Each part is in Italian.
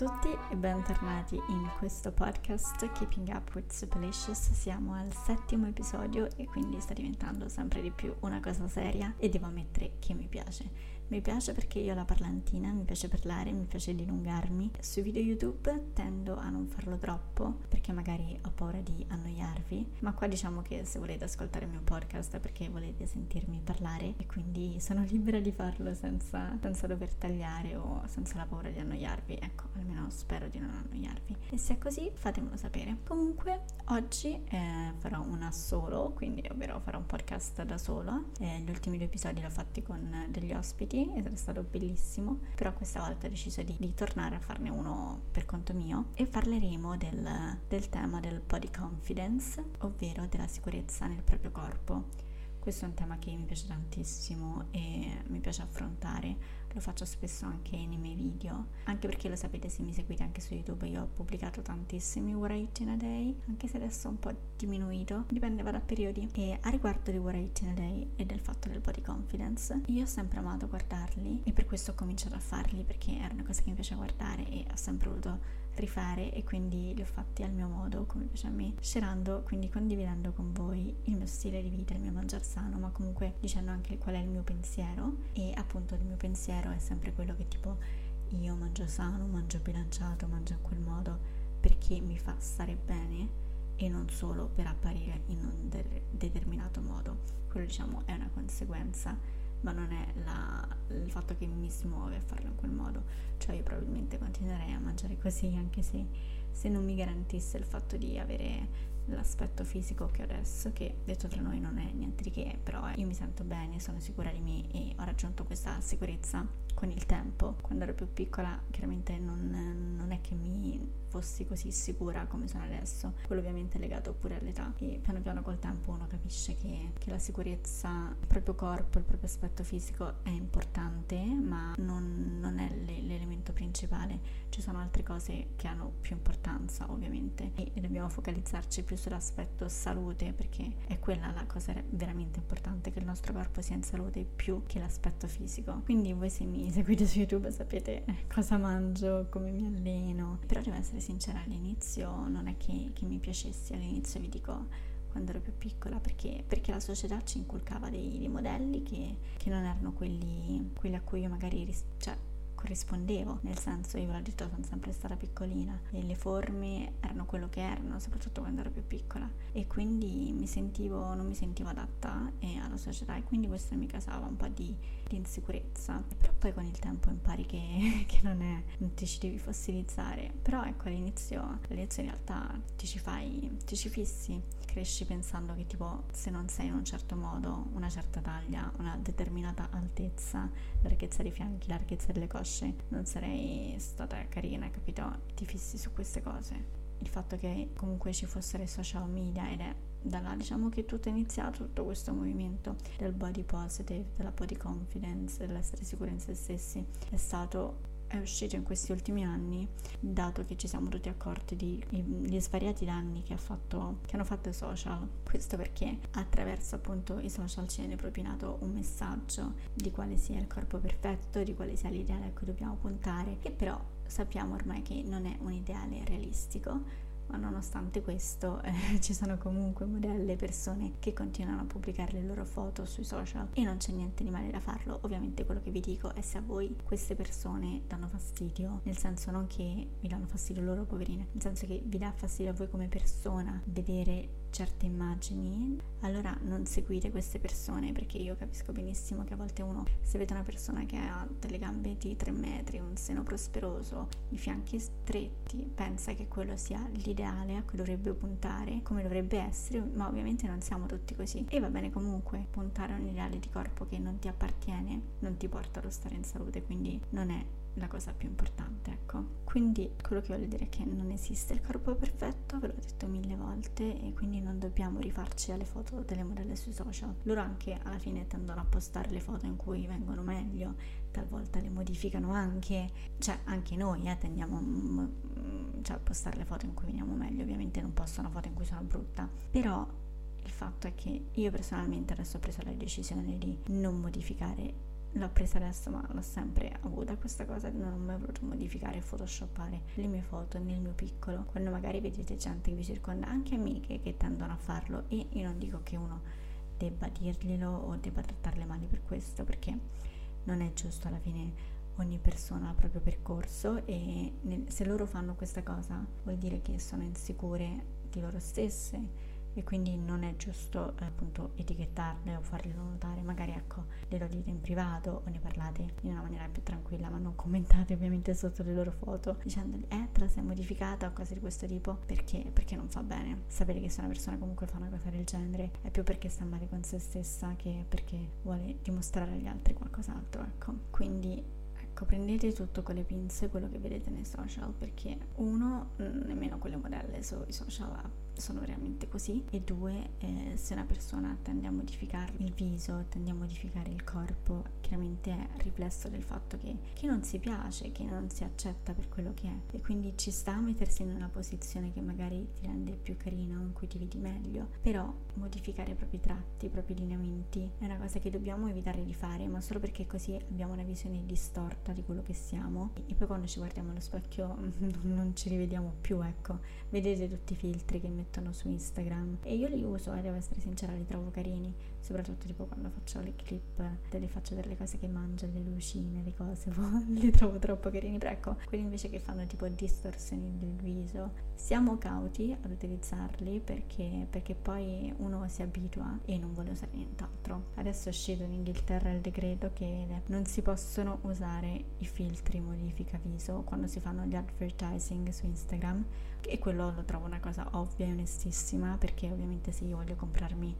tutti e bentornati in questo podcast Keeping Up with Superlicious. Siamo al settimo episodio e quindi sta diventando sempre di più una cosa seria e devo ammettere che mi piace. Mi piace perché io ho la parlantina, mi piace parlare, mi piace dilungarmi. Sui video YouTube tendo a non farlo troppo perché magari ho paura di annoiarvi, ma qua diciamo che se volete ascoltare il mio podcast è perché volete sentirmi parlare e quindi sono libera di farlo senza, senza dover tagliare o senza la paura di annoiarvi. Ecco, almeno spero di non annoiarvi. E se è così fatemelo sapere. Comunque oggi eh, farò una solo, quindi ovvero farò un podcast da solo. Eh, gli ultimi due episodi l'ho fatti con degli ospiti ed è stato bellissimo, però questa volta ho deciso di, di tornare a farne uno per conto mio e parleremo del, del tema del body confidence, ovvero della sicurezza nel proprio corpo. Questo è un tema che mi piace tantissimo e mi piace affrontare lo faccio spesso anche nei miei video, anche perché lo sapete se mi seguite anche su YouTube, io ho pubblicato tantissimi What I in a Day, anche se adesso è un po' diminuito, dipende da periodi. E a riguardo di What I in a Day e del fatto del body confidence, io ho sempre amato guardarli e per questo ho cominciato a farli perché era una cosa che mi piace guardare e ho sempre voluto rifare e quindi li ho fatti al mio modo, come piace a me, scerando, quindi condividendo con voi il mio stile di vita, il mio mangiar sano, ma comunque dicendo anche qual è il mio pensiero e appunto il mio pensiero è sempre quello che tipo io mangio sano, mangio bilanciato, mangio in quel modo perché mi fa stare bene e non solo per apparire in un de- determinato modo. Quello diciamo è una conseguenza ma non è la, il fatto che mi smuove a farlo in quel modo. Cioè io probabilmente continuerei a mangiare così anche se, se non mi garantisse il fatto di avere l'aspetto fisico che ho adesso, che detto tra noi non è niente di che, però io mi sento bene, sono sicura di me e ho raggiunto questa sicurezza con il tempo. Quando ero più piccola chiaramente non, non è che mi fossi così sicura come sono adesso. Quello ovviamente è legato pure all'età e piano piano col tempo uno capisce che, che la sicurezza, il proprio corpo, il proprio aspetto fisico è importante, ma non, non è l'elemento principale. Ci sono altre cose che hanno più importanza ovviamente e dobbiamo focalizzarci più sull'aspetto salute perché è quella la cosa veramente importante, che il nostro corpo sia in salute più che l'aspetto fisico. Quindi voi se mi seguite su YouTube sapete cosa mangio, come mi alleno, però devo essere sincera all'inizio non è che, che mi piacessi, all'inizio vi dico quando ero più piccola perché, perché, la società ci inculcava dei, dei modelli che, che, non erano quelli, quelli, a cui io magari ris- cioè, corrispondevo, nel senso io ve l'ho detto sono sempre stata piccolina e le forme erano quello che erano, soprattutto quando ero più piccola. E quindi mi sentivo, non mi sentivo adatta alla società e quindi questo mi causava un po' di, di insicurezza, però poi con il tempo impari che, che non, è, non ti ci devi fossilizzare, però ecco all'inizio, all'inizio in realtà ti ci fai, ti ci fissi, cresci pensando che tipo se non sei in un certo modo, una certa taglia, una determinata altezza, larghezza dei fianchi, larghezza delle cosce, conosce, non sarei stata carina, capito? Ti fissi su queste cose. Il fatto che comunque ci fossero i social media ed è da là diciamo che tutto è iniziato tutto questo movimento del body positive, della body confidence, dell'essere sicuri in se stessi è stato è uscito in questi ultimi anni, dato che ci siamo tutti accorti degli svariati danni che, ha fatto, che hanno fatto i social. Questo perché attraverso appunto i social ci viene propinato un messaggio di quale sia il corpo perfetto, di quale sia l'ideale a cui dobbiamo puntare, che però sappiamo ormai che non è un ideale realistico ma nonostante questo eh, ci sono comunque modelle, persone che continuano a pubblicare le loro foto sui social e non c'è niente di male da farlo. Ovviamente quello che vi dico è se a voi queste persone danno fastidio, nel senso non che vi danno fastidio loro poverine, nel senso che vi dà fastidio a voi come persona vedere certe immagini, allora non seguite queste persone perché io capisco benissimo che a volte uno se vede una persona che ha delle gambe di 3 metri, un seno prosperoso, i fianchi stretti, pensa che quello sia l'ideale a cui dovrebbe puntare, come dovrebbe essere, ma ovviamente non siamo tutti così. E va bene comunque, puntare a un ideale di corpo che non ti appartiene non ti porta allo stare in salute, quindi non è la cosa più importante, ecco. Quindi quello che voglio dire è che non esiste il corpo perfetto, ve l'ho detto mille volte, e quindi non dobbiamo rifarci alle foto delle modelle sui social. Loro anche alla fine tendono a postare le foto in cui vengono meglio, talvolta le modificano anche, cioè anche noi eh, tendiamo mm, cioè, a postare le foto in cui veniamo meglio, ovviamente non posto una foto in cui sono brutta, però il fatto è che io personalmente adesso ho preso la decisione di non modificare l'ho presa adesso ma l'ho sempre avuta questa cosa non ho mai voluto modificare e photoshoppare le mie foto nel mio piccolo. Quando magari vedete gente che vi circonda anche amiche che tendono a farlo e io non dico che uno debba dirglielo o debba trattarle male per questo perché non è giusto alla fine ogni persona ha il proprio percorso e se loro fanno questa cosa vuol dire che sono insicure di loro stesse e quindi non è giusto eh, appunto etichettarle o farglielo notare, magari ecco glielo dite in privato o ne parlate in una maniera più tranquilla, ma non commentate ovviamente sotto le loro foto dicendogli eh te la sei modificata o cose di questo tipo perché, perché non fa bene. Sapere che se una persona comunque fa una cosa del genere è più perché sta male con se stessa che perché vuole dimostrare agli altri qualcos'altro, ecco. Quindi ecco, prendete tutto con le pinze quello che vedete nei social perché uno, nemmeno quelle modelle sui social sono veramente così e due eh, se una persona tende a modificare il viso tende a modificare il corpo chiaramente è riflesso del fatto che, che non si piace che non si accetta per quello che è. E quindi ci sta a mettersi in una posizione che magari ti rende più carina in cui ti vedi meglio però modificare i propri tratti i propri lineamenti è una cosa che dobbiamo evitare di fare ma solo perché così abbiamo una visione distorta di quello che siamo. E poi quando ci guardiamo allo specchio non ci rivediamo più ecco. Vedete tutti i filtri che mettono su Instagram. E io li uso e devo essere sincera li trovo carini. Soprattutto tipo quando faccio le clip delle faccio delle cose che mangio le lucine le cose boh, li trovo troppo carini. Però ecco quelli invece che fanno tipo distorsioni del viso siamo cauti ad utilizzarli perché, perché poi uno si abitua e non vuole usare nient'altro. Adesso è uscito in Inghilterra il decreto che non si possono usare i filtri modifica viso quando si fanno gli advertising su Instagram e quello lo trovo una cosa ovvia e onestissima perché ovviamente se io voglio comprarmi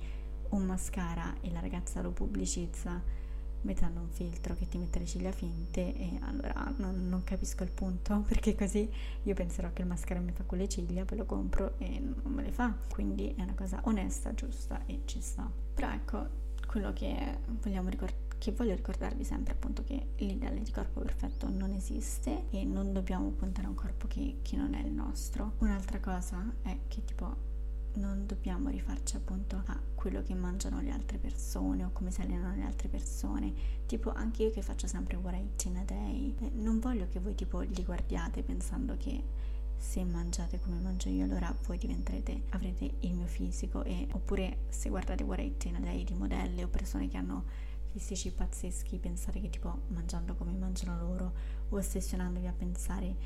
un mascara e la ragazza lo pubblicizza mettendo un filtro che ti mette le ciglia finte e allora non, non, capisco il punto perché così io penserò che il mascara mi fa con le ciglia poi lo compro e non me le fa quindi è una cosa onesta, giusta e ci sta però ecco quello che ricordare che voglio ricordarvi sempre appunto che l'ideale di corpo perfetto non esiste e non dobbiamo puntare a un corpo che, che non è il nostro. Un'altra cosa è che tipo non dobbiamo rifarci appunto a quello che mangiano le altre persone o come si allenano le altre persone. Tipo anche io che faccio sempre what I eat in a day, non voglio che voi tipo li guardiate pensando che se mangiate come mangio io allora voi diventerete avrete il mio fisico e oppure se guardate what I eat in a day di modelle o persone che hanno fisici pazzeschi, pensare che tipo mangiando come mangiano loro o ossessionandovi a pensare,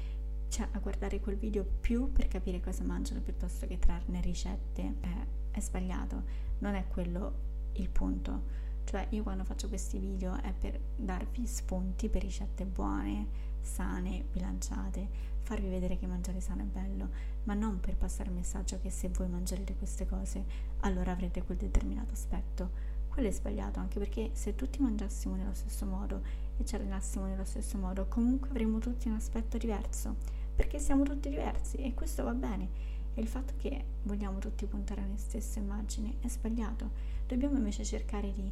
cioè a guardare quel video più per capire cosa mangiano piuttosto che trarne ricette, eh, è sbagliato, non è quello il punto. Cioè io quando faccio questi video è per darvi spunti per ricette buone, sane, bilanciate, farvi vedere che mangiare sano è bello, ma non per passare il messaggio che se voi mangerete queste cose allora avrete quel determinato aspetto quello è sbagliato anche perché se tutti mangiassimo nello stesso modo e ci allenassimo nello stesso modo, comunque avremmo tutti un aspetto diverso, perché siamo tutti diversi e questo va bene. E il fatto che vogliamo tutti puntare a noi stesse immagini è sbagliato. Dobbiamo invece cercare di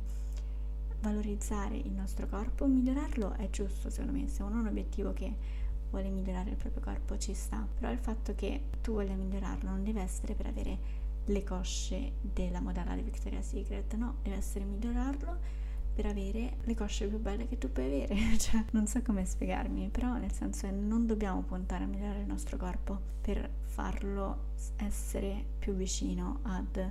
valorizzare il nostro corpo, migliorarlo è giusto secondo me, se uno ha un obiettivo che vuole migliorare il proprio corpo ci sta, però il fatto che tu voglia migliorarlo non deve essere per avere le cosce della modella di Victoria's Secret, no, deve essere migliorarlo per avere le cosce più belle che tu puoi avere, cioè non so come spiegarmi, però nel senso che non dobbiamo puntare a migliorare il nostro corpo per farlo essere più vicino ad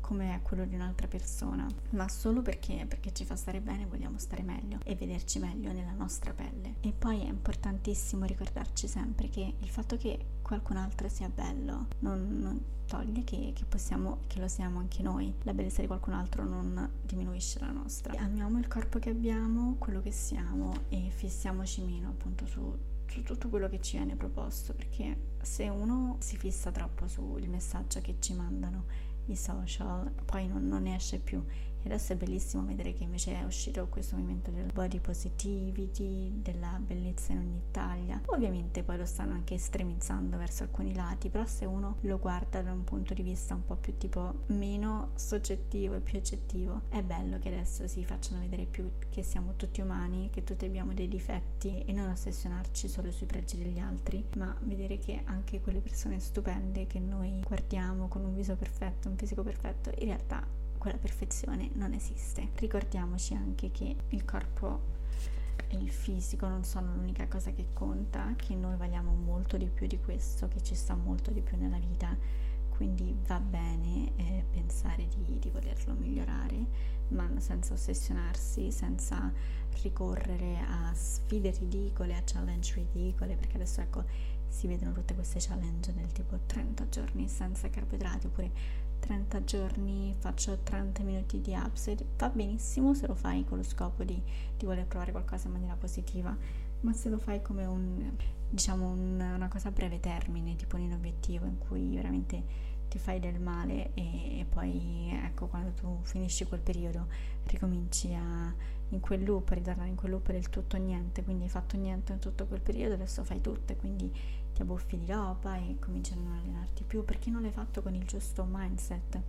come è quello di un'altra persona, ma solo perché, perché ci fa stare bene, vogliamo stare meglio e vederci meglio nella nostra pelle. E poi è importantissimo ricordarci sempre che il fatto che qualcun altro sia bello non, non toglie che, che, possiamo, che lo siamo anche noi. La bellezza di qualcun altro non diminuisce la nostra. Amiamo il corpo che abbiamo, quello che siamo e fissiamoci meno appunto su su tutto quello che ci viene proposto perché se uno si fissa troppo sul messaggio che ci mandano i social, poi non, non ne esce più adesso è bellissimo vedere che invece è uscito questo movimento del body positivity, della bellezza in ogni taglia. Ovviamente poi lo stanno anche estremizzando verso alcuni lati, però se uno lo guarda da un punto di vista un po' più tipo meno soggettivo e più oggettivo, è bello che adesso si facciano vedere più che siamo tutti umani, che tutti abbiamo dei difetti e non ossessionarci solo sui pregi degli altri, ma vedere che anche quelle persone stupende che noi guardiamo con un viso perfetto, un fisico perfetto, in realtà quella perfezione non esiste. Ricordiamoci anche che il corpo e il fisico non sono l'unica cosa che conta, che noi valiamo molto di più di questo, che ci sta molto di più nella vita, quindi va bene eh, pensare di, di volerlo migliorare, ma senza ossessionarsi, senza ricorrere a sfide ridicole, a challenge ridicole, perché adesso ecco si vedono tutte queste challenge del tipo 30 giorni senza carboidrati oppure 30 giorni faccio 30 minuti di upside, va benissimo se lo fai con lo scopo di, di voler provare qualcosa in maniera positiva, ma se lo fai come un, diciamo un, una cosa a breve termine, tipo un obiettivo in cui veramente ti fai del male e, e poi ecco quando tu finisci quel periodo ricominci a in quel loop, ritornare in quel loop del tutto niente, quindi hai fatto niente in tutto quel periodo, adesso fai tutto e quindi ti abbuffi di roba e cominci a non allenarti più perché non l'hai fatto con il giusto mindset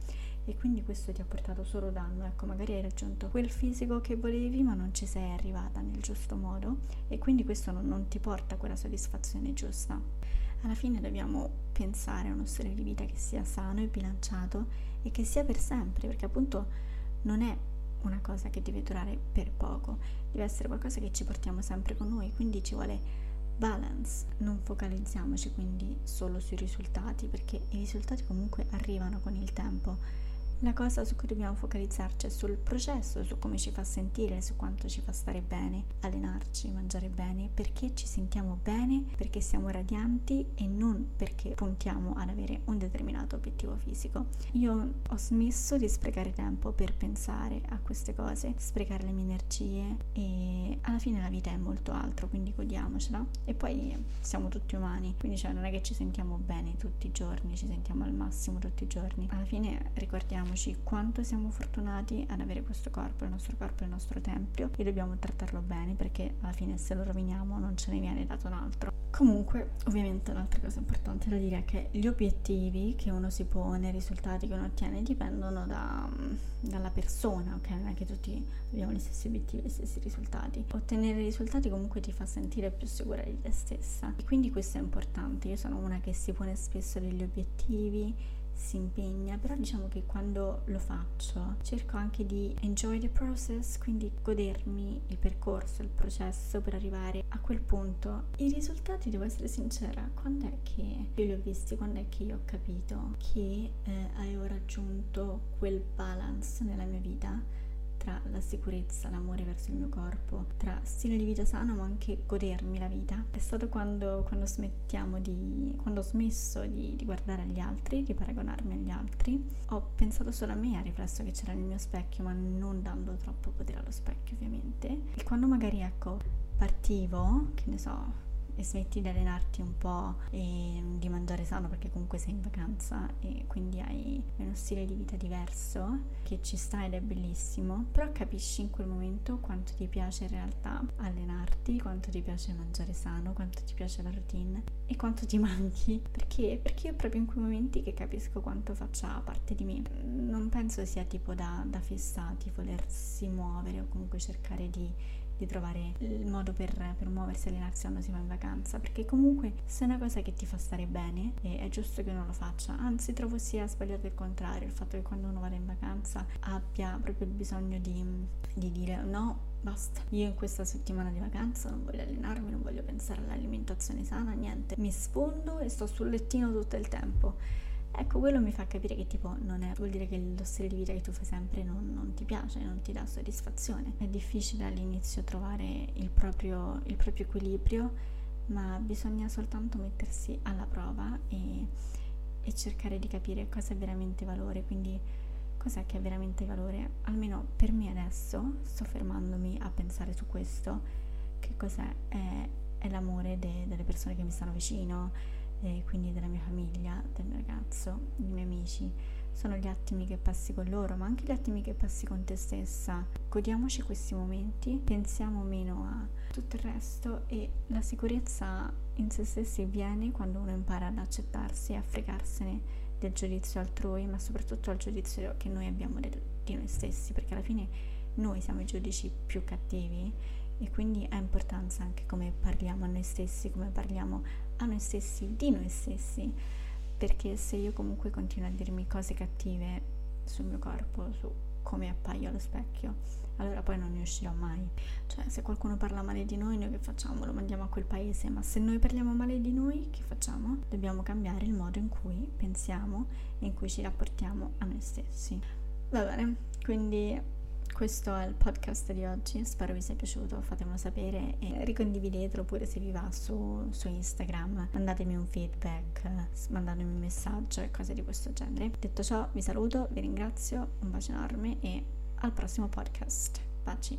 e quindi questo ti ha portato solo danno. Ecco, magari hai raggiunto quel fisico che volevi, ma non ci sei arrivata nel giusto modo e quindi questo non, non ti porta quella soddisfazione giusta. Alla fine dobbiamo pensare a uno stile di vita che sia sano e bilanciato e che sia per sempre, perché appunto non è una cosa che deve durare per poco, deve essere qualcosa che ci portiamo sempre con noi, quindi ci vuole balance, non focalizziamoci quindi solo sui risultati perché i risultati comunque arrivano con il tempo la cosa su cui dobbiamo focalizzarci è sul processo, su come ci fa sentire, su quanto ci fa stare bene, allenarci, mangiare bene, perché ci sentiamo bene, perché siamo radianti e non perché puntiamo ad avere un determinato obiettivo fisico. Io ho smesso di sprecare tempo per pensare a queste cose, sprecare le mie energie e alla fine la vita è molto altro, quindi godiamocela. E poi siamo tutti umani, quindi cioè non è che ci sentiamo bene tutti i giorni, ci sentiamo al massimo tutti i giorni. Alla fine ricordiamo ricordiamoci quanto siamo fortunati ad avere questo corpo, il nostro corpo è il nostro tempio e dobbiamo trattarlo bene perché alla fine se lo roviniamo non ce ne viene dato un altro. Comunque, ovviamente un'altra cosa importante da dire è che gli obiettivi che uno si pone, i risultati che uno ottiene dipendono da, dalla persona, ok? Non è che tutti abbiamo gli stessi obiettivi, gli stessi risultati. Ottenere risultati comunque ti fa sentire più sicura di te stessa e quindi questo è importante. Io sono una che si pone spesso degli obiettivi si impegna, però diciamo che quando lo faccio cerco anche di enjoy the process, quindi godermi il percorso, il processo per arrivare a quel punto. I risultati, devo essere sincera, quando è che io li ho visti, quando è che io ho capito che eh, avevo raggiunto quel balance nella mia vita? Tra la sicurezza, l'amore verso il mio corpo, tra stile di vita sano ma anche godermi la vita, è stato quando, quando smettiamo di, quando ho smesso di, di guardare agli altri, di paragonarmi agli altri, ho pensato solo a me, al riflesso che c'era nel mio specchio, ma non dando troppo potere allo specchio ovviamente. E quando magari ecco partivo, che ne so, e smetti di allenarti un po' e di mangiare sano perché comunque sei in vacanza e quindi hai uno stile di vita diverso che ci sta ed è bellissimo, però capisci in quel momento quanto ti piace in realtà allenarti, quanto ti piace mangiare sano, quanto ti piace la routine e quanto ti manchi, perché? Perché è proprio in quei momenti che capisco quanto faccia parte di me. Non penso sia tipo da, da fissati volersi muovere o comunque cercare di di trovare il modo per, per muoversi e allenarsi quando si va in vacanza, perché comunque se è una cosa che ti fa stare bene è giusto che uno lo faccia, anzi trovo sia sbagliato il contrario, il fatto che quando uno vada in vacanza abbia proprio bisogno di, di dire no, basta, io in questa settimana di vacanza non voglio allenarmi, non voglio pensare all'alimentazione sana, niente, mi sfondo e sto sul lettino tutto il tempo Ecco, quello mi fa capire che tipo non è, vuol dire che lo stile di vita che tu fai sempre non, non ti piace, non ti dà soddisfazione. È difficile all'inizio trovare il proprio, il proprio equilibrio, ma bisogna soltanto mettersi alla prova e, e cercare di capire cosa è veramente valore, quindi cos'è che è veramente valore. Almeno per me adesso sto fermandomi a pensare su questo, che cos'è, è, è l'amore de, delle persone che mi stanno vicino e quindi della mia famiglia, del mio ragazzo, dei miei amici. Sono gli attimi che passi con loro, ma anche gli attimi che passi con te stessa. Godiamoci questi momenti, pensiamo meno a tutto il resto e la sicurezza in se stessi viene quando uno impara ad accettarsi e a fregarsene del giudizio altrui, ma soprattutto al giudizio che noi abbiamo di noi stessi, perché alla fine noi siamo i giudici più cattivi e quindi ha importanza anche come parliamo a noi stessi, come parliamo a noi stessi, di noi stessi, perché se io comunque continuo a dirmi cose cattive sul mio corpo, su come appaio allo specchio, allora poi non ne uscirò mai. Cioè, se qualcuno parla male di noi, noi che facciamo? Lo mandiamo a quel paese, ma se noi parliamo male di noi, che facciamo? Dobbiamo cambiare il modo in cui pensiamo e in cui ci rapportiamo a noi stessi. Va bene, quindi questo è il podcast di oggi, spero vi sia piaciuto, fatemelo sapere e ricondividetelo pure se vi va su, su Instagram, mandatemi un feedback, mandatemi un messaggio e cose di questo genere. Detto ciò vi saluto, vi ringrazio, un bacio enorme e al prossimo podcast. Baci.